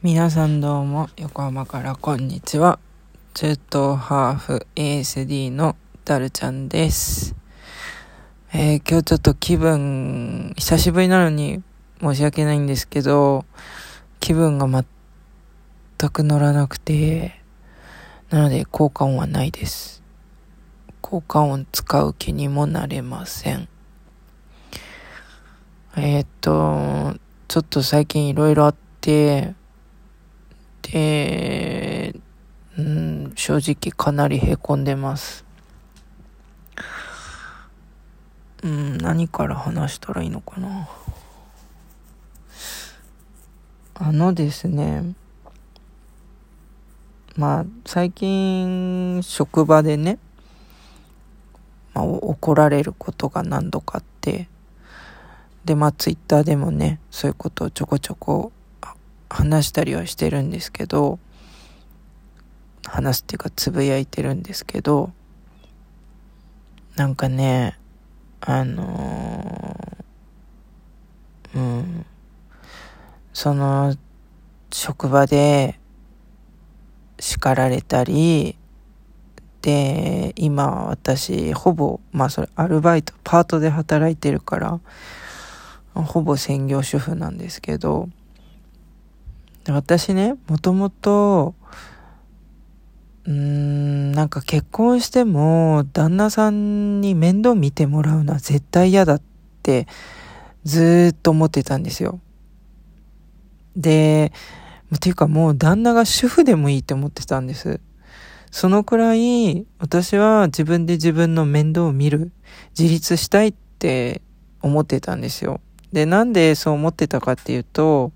皆さんどうも、横浜からこんにちは。中東ハーフ ASD のダルちゃんです。えー今日ちょっと気分、久しぶりなのに申し訳ないんですけど、気分が全く乗らなくて、なので効果音はないです。効果音使う気にもなれません。えーっと、ちょっと最近いろいろあって、で、うん、正直かなり凹んでます。うん、何から話したらいいのかな。あのですね、まあ、最近、職場でね、まあ、怒られることが何度かあって、で、まあ、ツイッターでもね、そういうことをちょこちょこ話したりはしてるんですけど、話すっていうかつぶやいてるんですけど、なんかね、あのーうん、その、職場で叱られたり、で、今私、ほぼ、まあそれ、アルバイト、パートで働いてるから、ほぼ専業主婦なんですけど、私ね、もともと、うーん、なんか結婚しても、旦那さんに面倒見てもらうのは絶対嫌だって、ずっと思ってたんですよ。で、っていうかもう旦那が主婦でもいいって思ってたんです。そのくらい、私は自分で自分の面倒を見る、自立したいって思ってたんですよ。で、なんでそう思ってたかっていうと、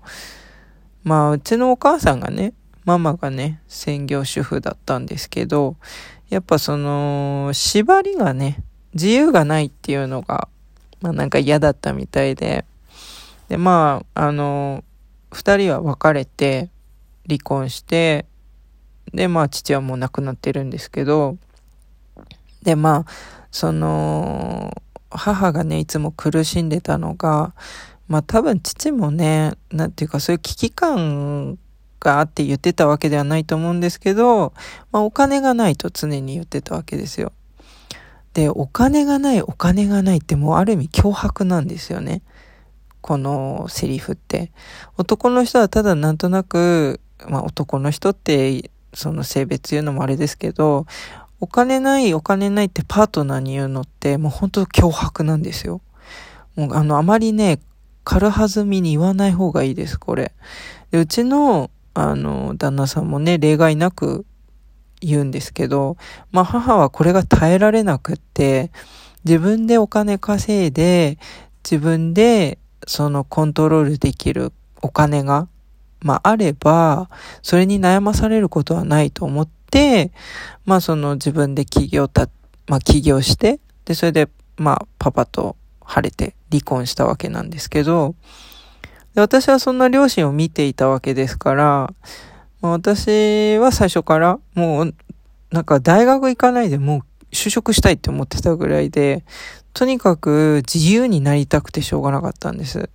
まあ、うちのお母さんがね、ママがね、専業主婦だったんですけど、やっぱその、縛りがね、自由がないっていうのが、まあなんか嫌だったみたいで、で、まあ、あの、二人は別れて、離婚して、で、まあ父はもう亡くなってるんですけど、で、まあ、その、母がね、いつも苦しんでたのが、まあ多分父もね、なんていうかそういう危機感があって言ってたわけではないと思うんですけど、まあお金がないと常に言ってたわけですよ。で、お金がない、お金がないってもうある意味脅迫なんですよね。このセリフって。男の人はただなんとなく、まあ男の人ってその性別言うのもあれですけど、お金ない、お金ないってパートナーに言うのってもう本当脅迫なんですよ。もうあの、あまりね、軽はずみに言わない方がいいです、これ。でうちの、あの、旦那さんもね、例外なく言うんですけど、まあ母はこれが耐えられなくって、自分でお金稼いで、自分でそのコントロールできるお金が、まああれば、それに悩まされることはないと思って、まあその自分で起業た、まあ起業して、で、それで、まあパパと晴れて離婚したわけなんですけど、私はそんな両親を見ていたわけですから、私は最初からもう、なんか大学行かないでもう就職したいって思ってたぐらいで、とにかく自由になりたくてしょうがなかったんです。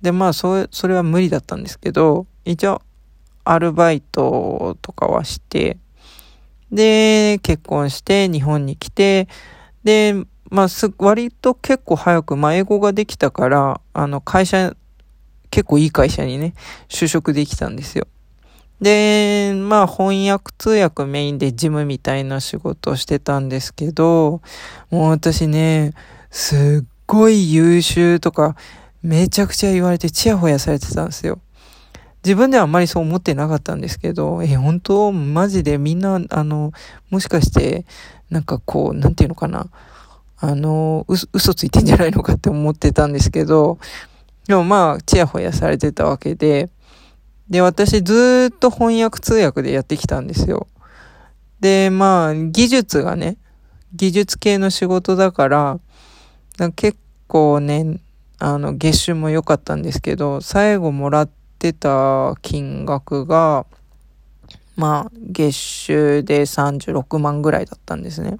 で、まあ、そそれは無理だったんですけど、一応、アルバイトとかはして、で、結婚して日本に来て、で、まあ、す、割と結構早く、まあ、英語ができたから、あの、会社、結構いい会社にね、就職できたんですよ。で、まあ翻訳通訳メインで事務みたいな仕事をしてたんですけど、もう私ね、すっごい優秀とか、めちゃくちゃ言われてチヤホヤされてたんですよ。自分ではあんまりそう思ってなかったんですけど、え、本当？マジでみんな、あの、もしかして、なんかこう、なんていうのかな？あの、う嘘ついてんじゃないのかって思ってたんですけど、でもまあ、チヤホヤされてたわけで、で、私ずっと翻訳通訳でやってきたんですよ。で、まあ、技術がね、技術系の仕事だから、結構ね、あの、月収も良かったんですけど、最後もらってた金額が、まあ、月収で36万ぐらいだったんですね。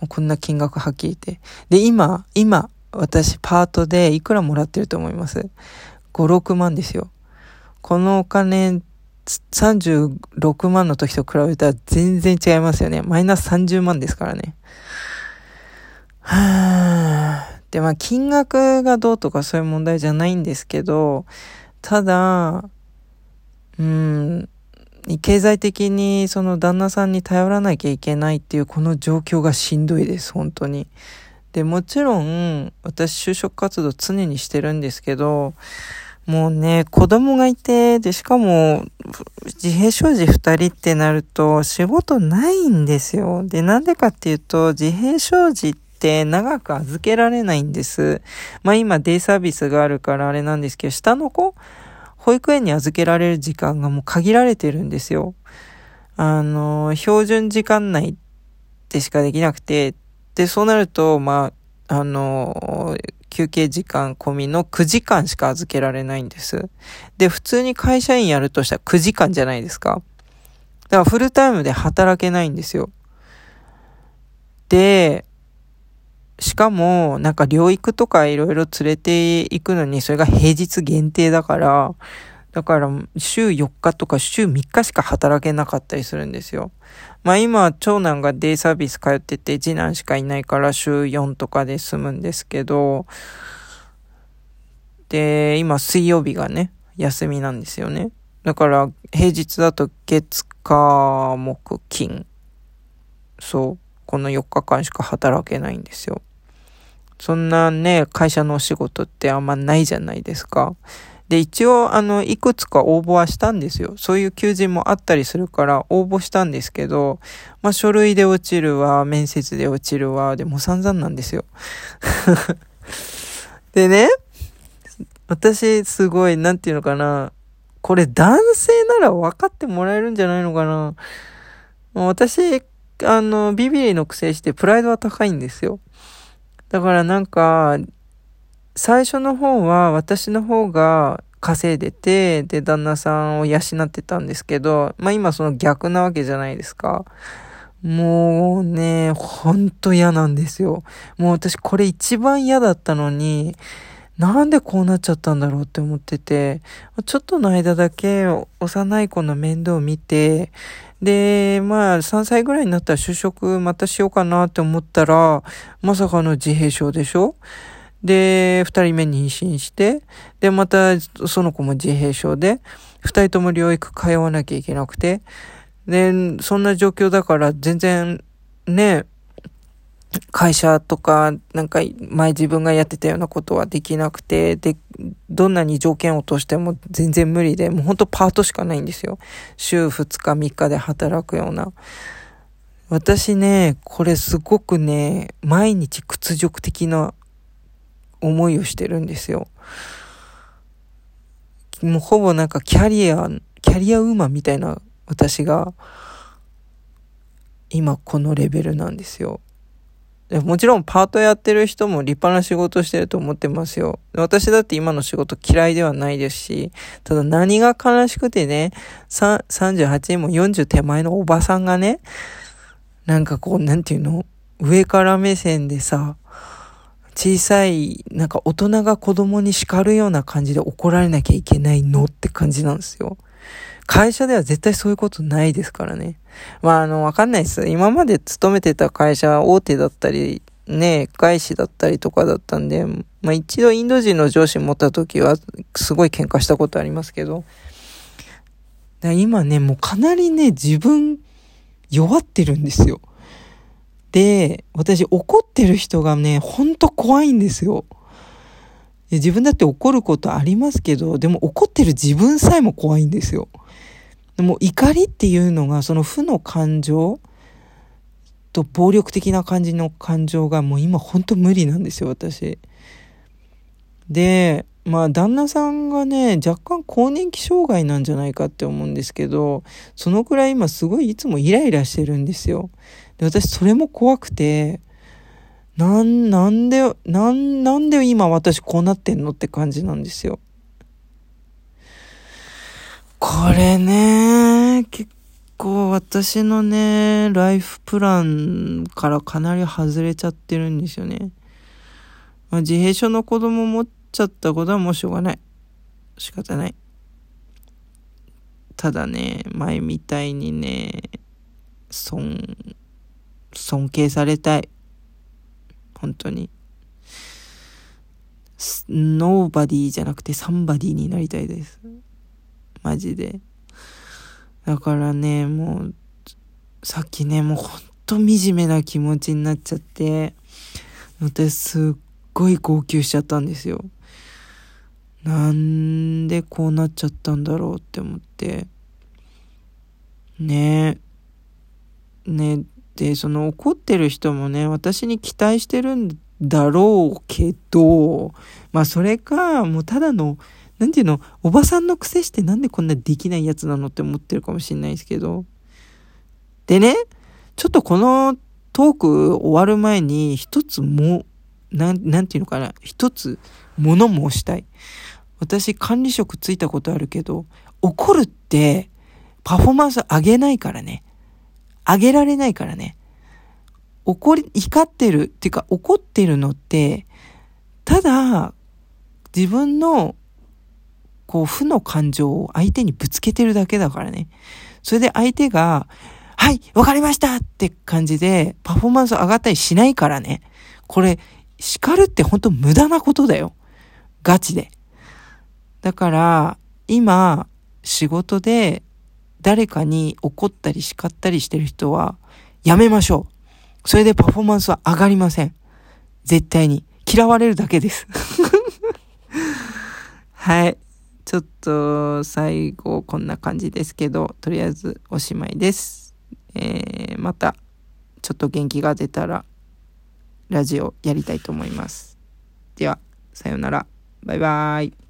もうこんな金額はっきり言って。で、今、今、私パートでいくらもらってると思います ?5、6万ですよ。このお金、36万の時と比べたら全然違いますよね。マイナス30万ですからね。はぁ。で、まあ、金額がどうとかそういう問題じゃないんですけど、ただ、うん、経済的にその旦那さんに頼らなきゃいけないっていうこの状況がしんどいです、本当に。で、もちろん、私就職活動常にしてるんですけど、もうね、子供がいて、で、しかも、自閉症児二人ってなると仕事ないんですよ。で、なんでかっていうと、自閉症児って長く預けられないんです。まあ今デイサービスがあるからあれなんですけど、下の子保育園に預けられる時間がもう限られてるんですよ。あの、標準時間内でしかできなくて、で、そうなると、まあ、あの、休憩時間込みの9時間しか預けられないんです。で、普通に会社員やるとしたら9時間じゃないですか。だからフルタイムで働けないんですよ。で、しかも、なんか療育とかいろいろ連れて行くのに、それが平日限定だから、だから週4日とか週3日しか働けなかったりするんですよ。まあ今、長男がデイサービス通ってて、次男しかいないから週4とかで済むんですけど、で、今水曜日がね、休みなんですよね。だから平日だと月、火、木、金。そう。この4日間しか働けないんですよ。そんなね、会社のお仕事ってあんまないじゃないですか。で、一応、あの、いくつか応募はしたんですよ。そういう求人もあったりするから応募したんですけど、まあ、書類で落ちるわ、面接で落ちるわ、でも散々なんですよ。でね、私、すごい、なんていうのかな。これ男性なら分かってもらえるんじゃないのかな。私、あの、ビビリのくせしてプライドは高いんですよ。だからなんか、最初の方は私の方が稼いでて、で、旦那さんを養ってたんですけど、まあ今その逆なわけじゃないですか。もうね、ほんと嫌なんですよ。もう私これ一番嫌だったのに、なんでこうなっちゃったんだろうって思ってて、ちょっとの間だけ幼い子の面倒を見て、で、まあ、3歳ぐらいになったら就職またしようかなって思ったら、まさかの自閉症でしょ？で、二人目妊娠して、で、またその子も自閉症で、二人とも療育通わなきゃいけなくて、で、そんな状況だから全然ね、会社とか、なんか前自分がやってたようなことはできなくて、で、どんなに条件を落としても全然無理で、もうほんとパートしかないんですよ。週2日3日で働くような。私ね、これすごくね、毎日屈辱的な思いをしてるんですよ。もうほぼなんかキャリア、キャリアウーマンみたいな私が、今このレベルなんですよ。もちろんパートやってる人も立派な仕事してると思ってますよ。私だって今の仕事嫌いではないですし、ただ何が悲しくてね、38も40手前のおばさんがね、なんかこう、なんていうの？上から目線でさ、小さい、なんか大人が子供に叱るような感じで怒られなきゃいけないのって感じなんですよ。会社では絶対そういうことないですからね。まあ、あの、わかんないです。今まで勤めてた会社は大手だったり、ね、外資だったりとかだったんで、まあ一度インド人の上司持った時は、すごい喧嘩したことありますけど、今ね、もうかなりね、自分、弱ってるんですよ。で、私怒ってる人がね、ほんと怖いんですよ。自分だって怒ることありますけど、でも怒ってる自分さえも怖いんですよ。でも怒りっていうのがその負の感情と暴力的な感じの感情がもう今ほんと無理なんですよ、私。で、まあ旦那さんがね、若干更年期障害なんじゃないかって思うんですけど、そのくらい今すごいいつもイライラしてるんですよ。で、私それも怖くて、なん、なんで、なん、なんで今私こうなってんのって感じなんですよ。これね、私のね、ライフプランからかなり外れちゃってるんですよね。まあ、自閉症の子供持っちゃったことはもうしょうがない。仕方ない。ただね、前みたいにね、尊、尊敬されたい。本当に。ノーバディじゃなくてサンバディになりたいです。マジで。だからね、もう、さっきね、もうほんと惨めな気持ちになっちゃって、私すっごい号泣しちゃったんですよ。なんでこうなっちゃったんだろうって思って。ねえ。ねで、その怒ってる人もね、私に期待してるんだろうけど、まあそれか、もうただの、なんていうの、おばさんの癖してなんでこんなできないやつなのって思ってるかもしんないですけど。でね、ちょっとこのトーク終わる前に一つも、なん、なんていうのかな、一つ物申したい。私管理職ついたことあるけど、怒るってパフォーマンス上げないからね。上げられないからね。怒り、怒ってる、っていうか怒ってるのって、ただ、自分の、こう、負の感情を相手にぶつけてるだけだからね。それで相手が、はい、わかりましたって感じで、パフォーマンス上がったりしないからね。これ、叱るって本当無駄なことだよ。ガチで。だから、今、仕事で誰かに怒ったり叱ったりしてる人は、やめましょう。それでパフォーマンスは上がりません。絶対に。嫌われるだけです。はい。ちょっと最後こんな感じですけど、とりあえずおしまいです。えー、またちょっと元気が出たらラジオやりたいと思います。では、さようなら。バイバーイ。